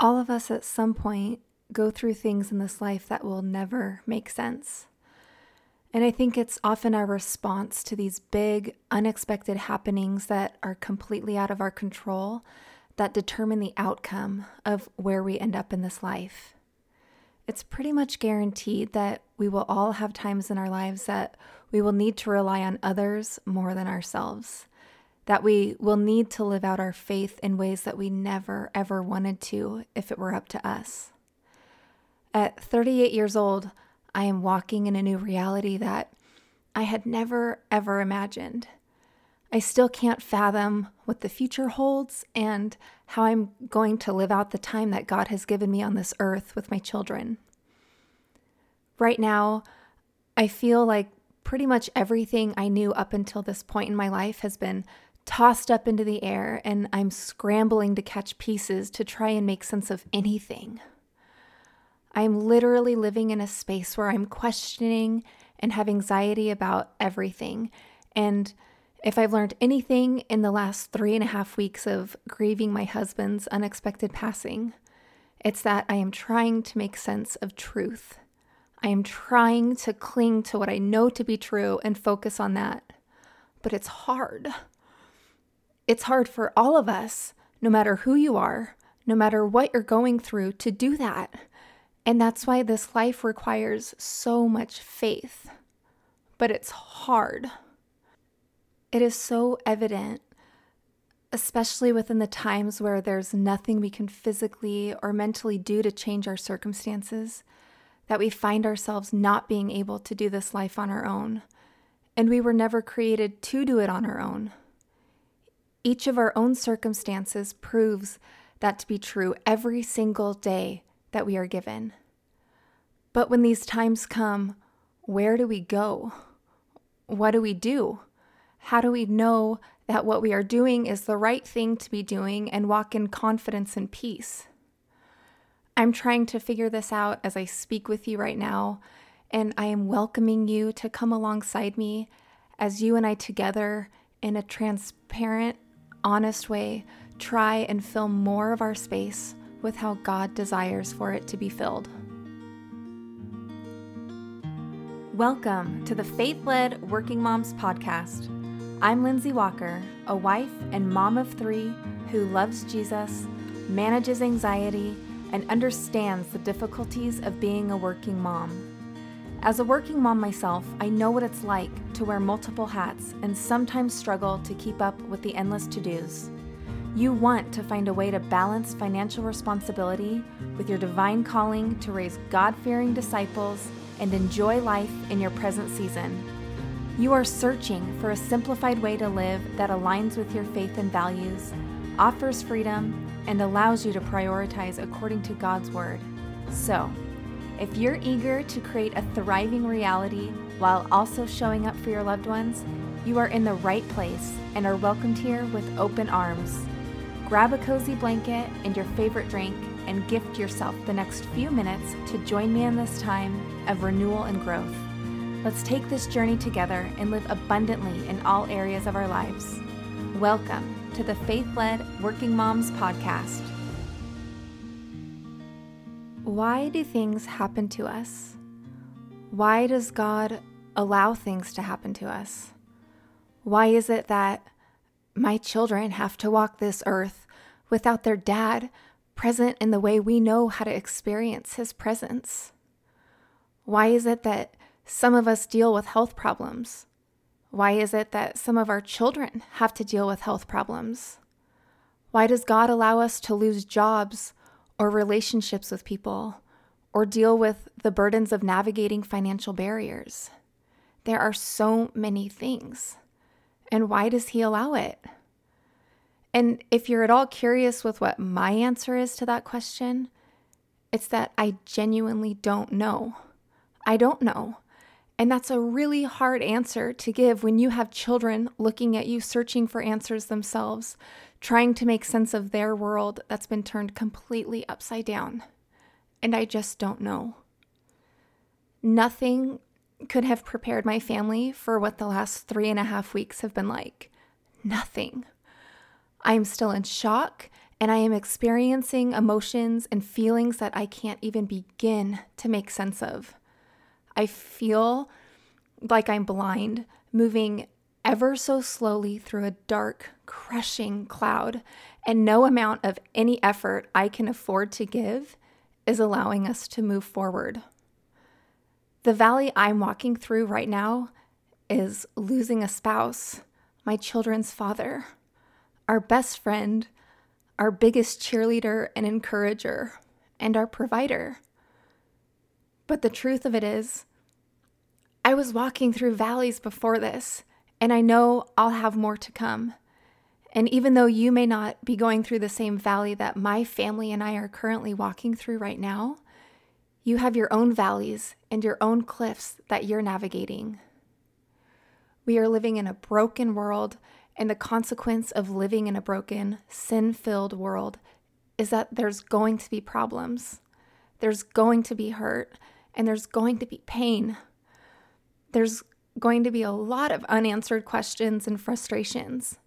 All of us at some point go through things in this life that will never make sense. And I think it's often our response to these big, unexpected happenings that are completely out of our control that determine the outcome of where we end up in this life. It's pretty much guaranteed that we will all have times in our lives that we will need to rely on others more than ourselves, that we will need to live out our faith in ways that we never, ever wanted to if it were up to us. At 38 years old, I am walking in a new reality that I had never, ever imagined. I still can't fathom what the future holds and how I'm going to live out the time that God has given me on this earth with my children. Right now, I feel like pretty much everything I knew up until this point in my life has been tossed up into the air, and I'm scrambling to catch pieces to try and make sense of anything. I'm literally living in a space where I'm questioning and have anxiety about everything. And if I've learned anything in the last three and a half weeks of grieving my husband's unexpected passing, it's that I am trying to make sense of truth. I am trying to cling to what I know to be true and focus on that. But it's hard. It's hard for all of us, no matter who you are, no matter what you're going through, to do that. And that's why this life requires so much faith. But it's hard. It is so evident, especially within the times where there's nothing we can physically or mentally do to change our circumstances, that we find ourselves not being able to do this life on our own. And we were never created to do it on our own. Each of our own circumstances proves that to be true every single day that we are given. But when these times come, where do we go? What do we do? How do we know that what we are doing is the right thing to be doing and walk in confidence and peace? I'm trying to figure this out as I speak with you right now, and I am welcoming you to come alongside me as you and I together, in a transparent, honest way, try and fill more of our space with how God desires for it to be filled. Welcome to the Faith Led Working Moms Podcast. I'm Lindsay Walker, a wife and mom of three who loves Jesus, manages anxiety, and understands the difficulties of being a working mom. As a working mom myself, I know what it's like to wear multiple hats and sometimes struggle to keep up with the endless to dos. You want to find a way to balance financial responsibility with your divine calling to raise God fearing disciples and enjoy life in your present season. You are searching for a simplified way to live that aligns with your faith and values, offers freedom, and allows you to prioritize according to God's Word. So, if you're eager to create a thriving reality while also showing up for your loved ones, you are in the right place and are welcomed here with open arms. Grab a cozy blanket and your favorite drink and gift yourself the next few minutes to join me in this time of renewal and growth. Let's take this journey together and live abundantly in all areas of our lives. Welcome to the Faith Led Working Moms Podcast. Why do things happen to us? Why does God allow things to happen to us? Why is it that my children have to walk this earth without their dad present in the way we know how to experience his presence? Why is it that some of us deal with health problems? Why is it that some of our children have to deal with health problems? Why does God allow us to lose jobs or relationships with people or deal with the burdens of navigating financial barriers? There are so many things. And why does He allow it? And if you're at all curious with what my answer is to that question, it's that I genuinely don't know. I don't know. And that's a really hard answer to give when you have children looking at you, searching for answers themselves, trying to make sense of their world that's been turned completely upside down. And I just don't know. Nothing could have prepared my family for what the last three and a half weeks have been like. Nothing. I'm still in shock and I am experiencing emotions and feelings that I can't even begin to make sense of. I feel like I'm blind, moving ever so slowly through a dark, crushing cloud, and no amount of any effort I can afford to give is allowing us to move forward. The valley I'm walking through right now is losing a spouse, my children's father, our best friend, our biggest cheerleader and encourager, and our provider. But the truth of it is, I was walking through valleys before this, and I know I'll have more to come. And even though you may not be going through the same valley that my family and I are currently walking through right now, you have your own valleys and your own cliffs that you're navigating. We are living in a broken world, and the consequence of living in a broken, sin filled world is that there's going to be problems, there's going to be hurt, and there's going to be pain. There's going to be a lot of unanswered questions and frustrations.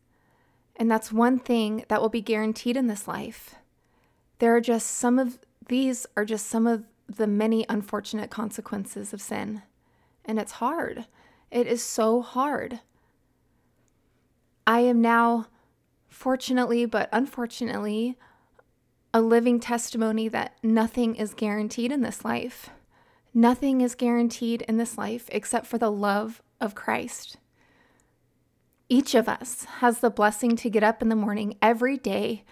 And that's one thing that will be guaranteed in this life. There are just some of these are just some of the many unfortunate consequences of sin. And it's hard. It is so hard. I am now, fortunately but unfortunately, a living testimony that nothing is guaranteed in this life. Nothing is guaranteed in this life except for the love of Christ. Each of us has the blessing to get up in the morning every day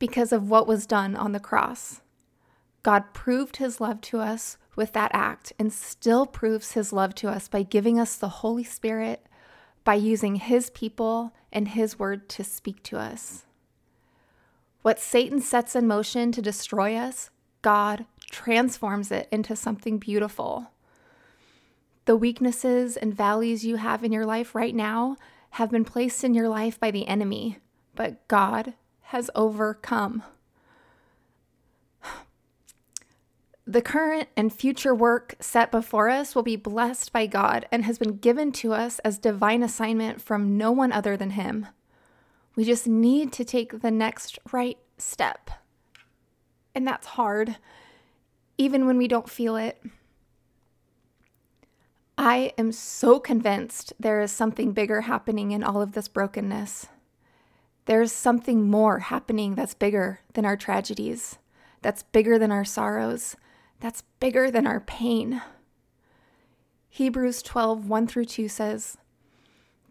because of what was done on the cross. God proved his love to us with that act and still proves his love to us by giving us the Holy Spirit, by using his people and his word to speak to us. What Satan sets in motion to destroy us, God transforms it into something beautiful. The weaknesses and valleys you have in your life right now have been placed in your life by the enemy, but God has overcome. The current and future work set before us will be blessed by God and has been given to us as divine assignment from no one other than Him. We just need to take the next right step. And that's hard, even when we don't feel it. I am so convinced there is something bigger happening in all of this brokenness. There's something more happening that's bigger than our tragedies, that's bigger than our sorrows, that's bigger than our pain. Hebrews 12, 1 through 2 says,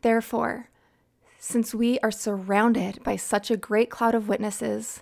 Therefore, since we are surrounded by such a great cloud of witnesses,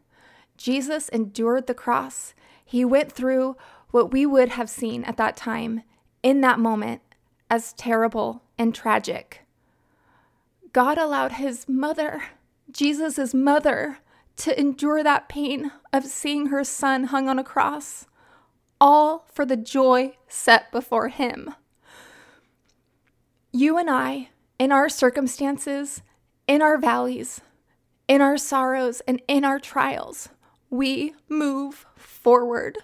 Jesus endured the cross. He went through what we would have seen at that time, in that moment, as terrible and tragic. God allowed his mother, Jesus' mother, to endure that pain of seeing her son hung on a cross, all for the joy set before him. You and I, in our circumstances, in our valleys, in our sorrows, and in our trials, we move forward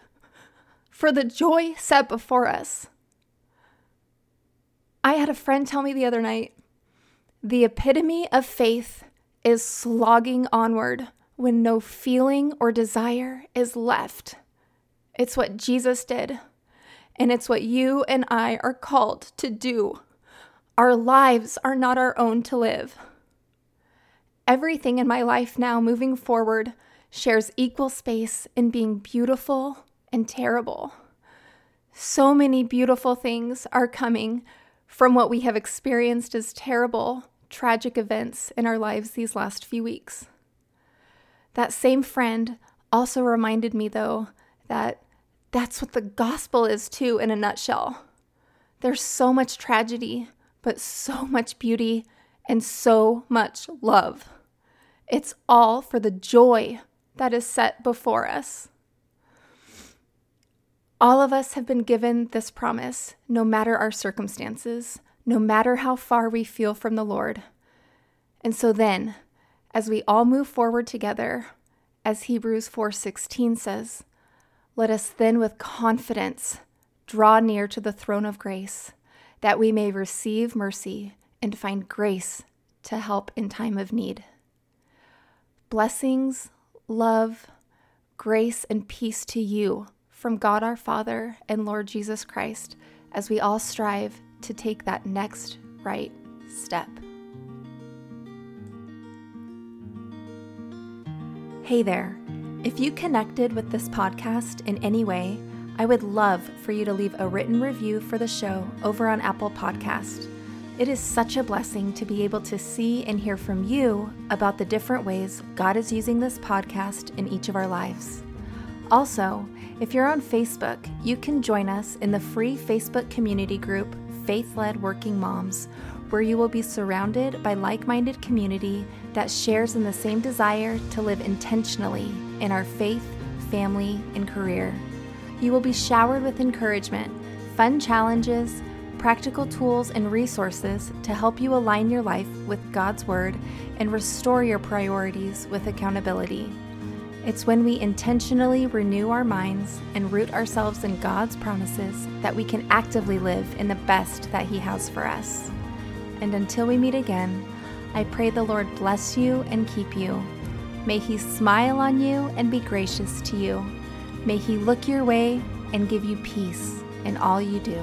for the joy set before us. I had a friend tell me the other night the epitome of faith is slogging onward when no feeling or desire is left. It's what Jesus did, and it's what you and I are called to do. Our lives are not our own to live. Everything in my life now, moving forward, shares equal space in being beautiful and terrible. So many beautiful things are coming from what we have experienced as terrible, tragic events in our lives these last few weeks. That same friend also reminded me, though, that that's what the gospel is, too, in a nutshell. There's so much tragedy, but so much beauty and so much love. It's all for the joy that is set before us. All of us have been given this promise, no matter our circumstances, no matter how far we feel from the Lord. And so then, as we all move forward together, as Hebrews 4:16 says, let us then with confidence draw near to the throne of grace, that we may receive mercy and find grace to help in time of need. Blessings, love, grace, and peace to you from God our Father and Lord Jesus Christ as we all strive to take that next right step. Hey there. If you connected with this podcast in any way, I would love for you to leave a written review for the show over on Apple Podcast. It is such a blessing to be able to see and hear from you about the different ways God is using this podcast in each of our lives. Also, if you're on Facebook, you can join us in the free Facebook community group Faith Led Working Moms, where you will be surrounded by like minded community that shares in the same desire to live intentionally in our faith, family, and career. You will be showered with encouragement, fun challenges, practical tools, and resources to help you align your life with God's Word and restore your priorities with accountability. It's when we intentionally renew our minds and root ourselves in God's promises that we can actively live in the best that He has for us. And until we meet again, I pray the Lord bless you and keep you. May He smile on you and be gracious to you. May He look your way and give you peace in all you do.